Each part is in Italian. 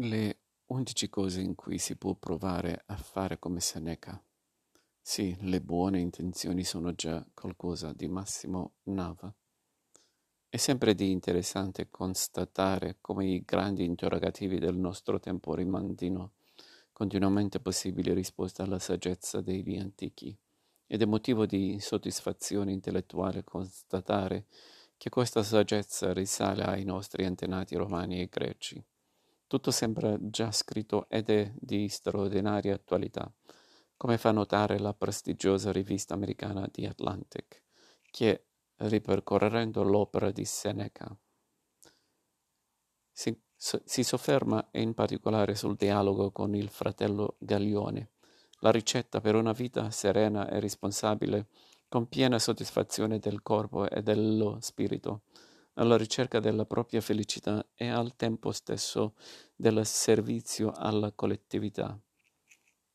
Le undici cose in cui si può provare a fare come Seneca. Sì, le buone intenzioni sono già qualcosa di Massimo Nava. È sempre di interessante constatare come i grandi interrogativi del nostro tempo rimandino continuamente possibili risposte alla saggezza degli antichi, ed è motivo di soddisfazione intellettuale constatare che questa saggezza risale ai nostri antenati romani e greci. Tutto sembra già scritto ed è di straordinaria attualità, come fa notare la prestigiosa rivista americana The Atlantic, che, ripercorrendo l'opera di Seneca, si, si sofferma in particolare sul dialogo con il fratello Gaglione, la ricetta per una vita serena e responsabile, con piena soddisfazione del corpo e dello spirito, alla ricerca della propria felicità e al tempo stesso del servizio alla collettività.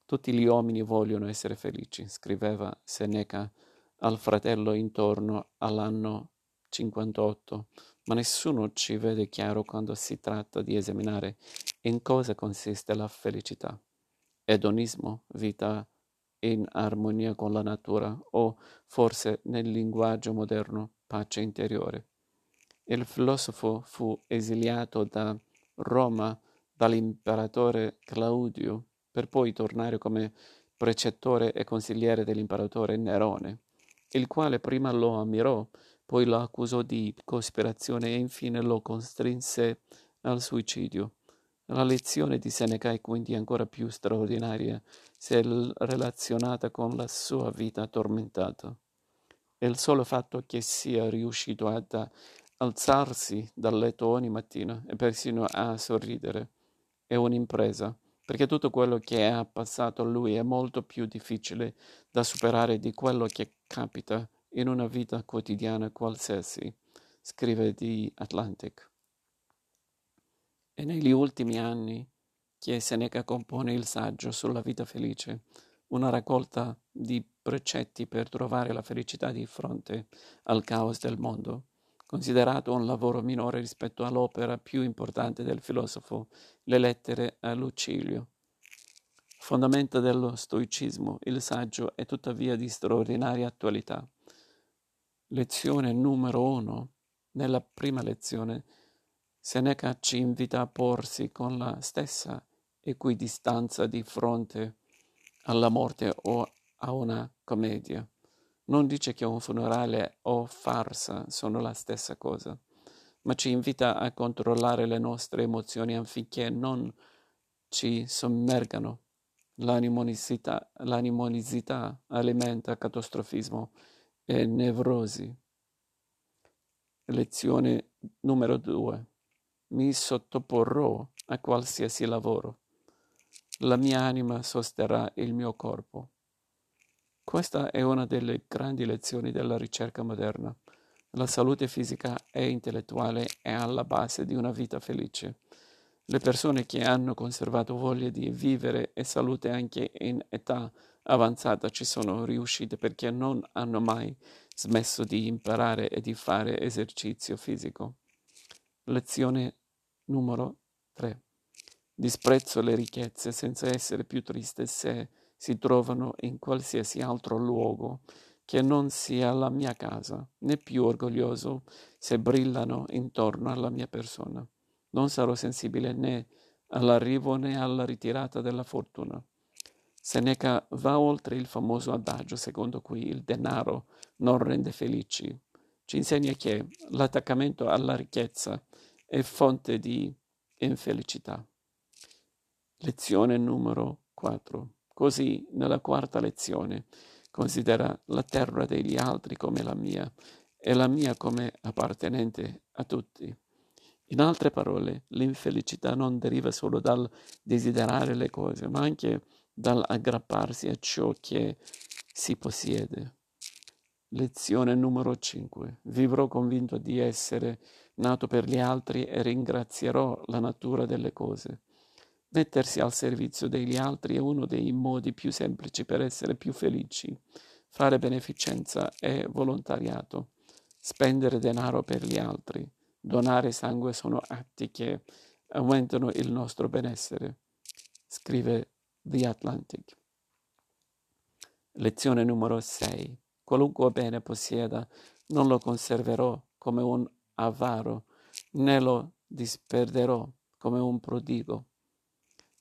Tutti gli uomini vogliono essere felici, scriveva Seneca al fratello intorno all'anno 58, ma nessuno ci vede chiaro quando si tratta di esaminare in cosa consiste la felicità. Edonismo, vita in armonia con la natura o forse nel linguaggio moderno pace interiore. Il filosofo fu esiliato da Roma dall'imperatore Claudio per poi tornare come precettore e consigliere dell'imperatore Nerone, il quale prima lo ammirò, poi lo accusò di cospirazione e infine lo costrinse al suicidio. La lezione di Seneca è quindi ancora più straordinaria se relazionata con la sua vita tormentata. Il solo fatto che sia riuscito ad alzarsi dal letto ogni mattina e persino a sorridere. È un'impresa, perché tutto quello che ha passato a lui è molto più difficile da superare di quello che capita in una vita quotidiana qualsiasi, scrive di Atlantic. E negli ultimi anni che Seneca compone il saggio sulla vita felice, una raccolta di precetti per trovare la felicità di fronte al caos del mondo, considerato un lavoro minore rispetto all'opera più importante del filosofo, le lettere a Lucilio. Fondamento dello stoicismo, il saggio è tuttavia di straordinaria attualità. Lezione numero uno. Nella prima lezione, Seneca ci invita a porsi con la stessa equidistanza di fronte alla morte o a una commedia. Non dice che un funerale o farsa sono la stessa cosa, ma ci invita a controllare le nostre emozioni affinché non ci sommergano. L'animonisità, l'animonisità alimenta catastrofismo e nevrosi. Lezione numero due. Mi sottoporrò a qualsiasi lavoro. La mia anima sosterrà il mio corpo. Questa è una delle grandi lezioni della ricerca moderna. La salute fisica e intellettuale è alla base di una vita felice. Le persone che hanno conservato voglia di vivere e salute anche in età avanzata ci sono riuscite perché non hanno mai smesso di imparare e di fare esercizio fisico. Lezione numero 3. Disprezzo le ricchezze senza essere più triste se si trovano in qualsiasi altro luogo che non sia la mia casa, né più orgoglioso se brillano intorno alla mia persona. Non sarò sensibile né all'arrivo né alla ritirata della fortuna. Seneca va oltre il famoso adagio secondo cui il denaro non rende felici. Ci insegna che l'attaccamento alla ricchezza è fonte di infelicità. Lezione numero 4. Così, nella quarta lezione, considera la terra degli altri come la mia e la mia come appartenente a tutti. In altre parole, l'infelicità non deriva solo dal desiderare le cose, ma anche dall'aggrapparsi a ciò che si possiede. Lezione numero 5. Vivrò convinto di essere nato per gli altri e ringrazierò la natura delle cose. Mettersi al servizio degli altri è uno dei modi più semplici per essere più felici. Fare beneficenza e volontariato, spendere denaro per gli altri, donare sangue sono atti che aumentano il nostro benessere, scrive The Atlantic. Lezione numero 6. Qualunque bene possieda, non lo conserverò come un avaro, né lo disperderò come un prodigo.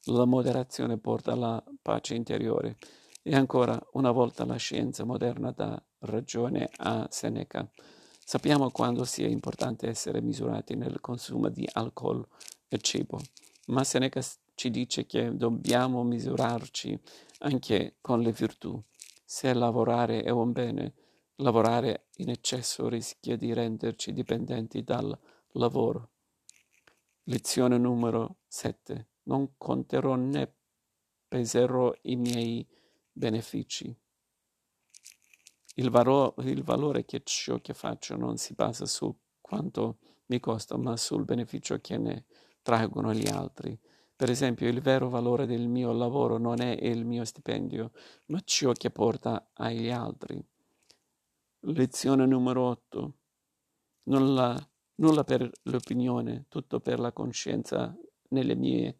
La moderazione porta alla pace interiore. E ancora una volta la scienza moderna dà ragione a Seneca. Sappiamo quando sia importante essere misurati nel consumo di alcol e cibo, ma Seneca ci dice che dobbiamo misurarci anche con le virtù. Se lavorare è un bene, lavorare in eccesso rischia di renderci dipendenti dal lavoro. Lezione numero 7. Non conterò né peserò i miei benefici. Il, valo- il valore che ciò che faccio non si basa su quanto mi costa, ma sul beneficio che ne traggono gli altri. Per esempio, il vero valore del mio lavoro non è il mio stipendio, ma ciò che porta agli altri. Lezione numero 8. Nulla, nulla per l'opinione, tutto per la coscienza nelle mie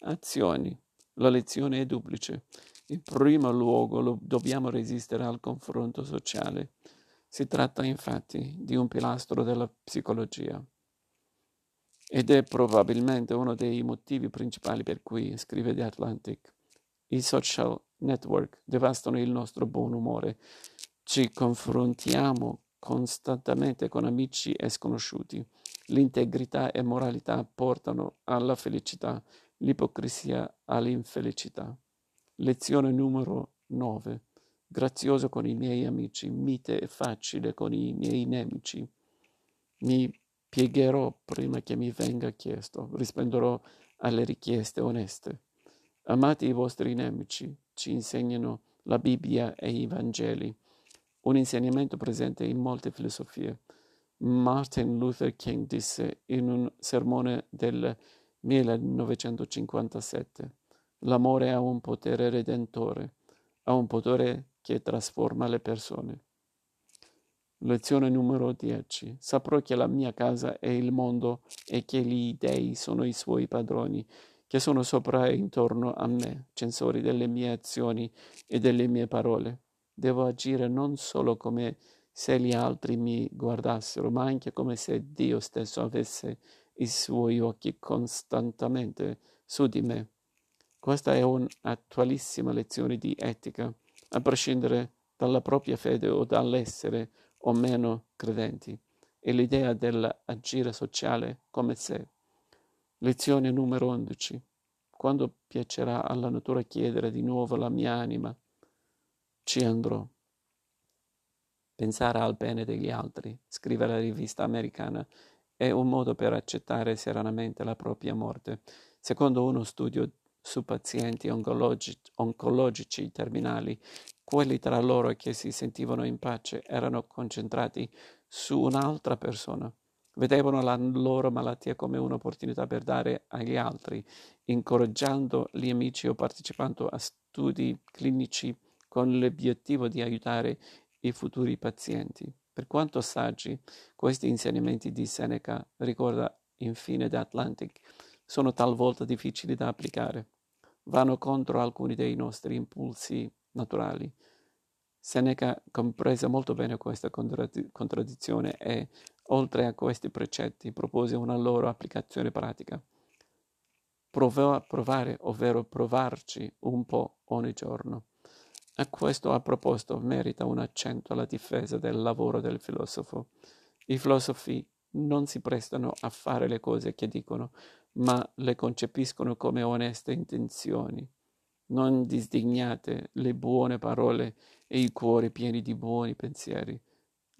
azioni. La lezione è duplice. In primo luogo dobbiamo resistere al confronto sociale. Si tratta infatti di un pilastro della psicologia ed è probabilmente uno dei motivi principali per cui, scrive The Atlantic, i social network devastano il nostro buon umore. Ci confrontiamo costantemente con amici e sconosciuti. L'integrità e moralità portano alla felicità, l'ipocrisia all'infelicità. Lezione numero 9. Grazioso con i miei amici, mite e facile con i miei nemici. Mi piegherò prima che mi venga chiesto, risponderò alle richieste oneste. Amate i vostri nemici, ci insegnano la Bibbia e i Vangeli, un insegnamento presente in molte filosofie. Martin Luther King disse in un sermone del 1957 L'amore ha un potere redentore, ha un potere che trasforma le persone. Lezione numero 10. Saprò che la mia casa è il mondo e che gli dei sono i suoi padroni, che sono sopra e intorno a me, censori delle mie azioni e delle mie parole. Devo agire non solo come se gli altri mi guardassero, ma anche come se Dio stesso avesse i suoi occhi costantemente su di me. Questa è un'attualissima lezione di etica, a prescindere dalla propria fede o dall'essere o meno credenti, e l'idea dell'agire sociale come se. Lezione numero 11. Quando piacerà alla natura chiedere di nuovo la mia anima, ci andrò. Pensare al bene degli altri, scrive la rivista americana, è un modo per accettare serenamente la propria morte. Secondo uno studio su pazienti oncologi- oncologici terminali, quelli tra loro che si sentivano in pace erano concentrati su un'altra persona. Vedevano la loro malattia come un'opportunità per dare agli altri, incoraggiando gli amici o partecipando a studi clinici con l'obiettivo di aiutare i futuri pazienti. Per quanto saggi, questi insegnamenti di Seneca, ricorda infine The Atlantic, sono talvolta difficili da applicare. Vanno contro alcuni dei nostri impulsi naturali. Seneca comprese molto bene questa contraddizione e, oltre a questi precetti, propose una loro applicazione pratica. Provò a provare, ovvero provarci un po' ogni giorno. A questo a proposito merita un accento alla difesa del lavoro del filosofo. I filosofi non si prestano a fare le cose che dicono, ma le concepiscono come oneste intenzioni. Non disdegnate le buone parole e i cuori pieni di buoni pensieri.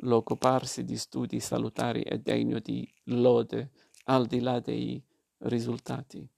L'occuparsi di studi salutari è degno di lode al di là dei risultati.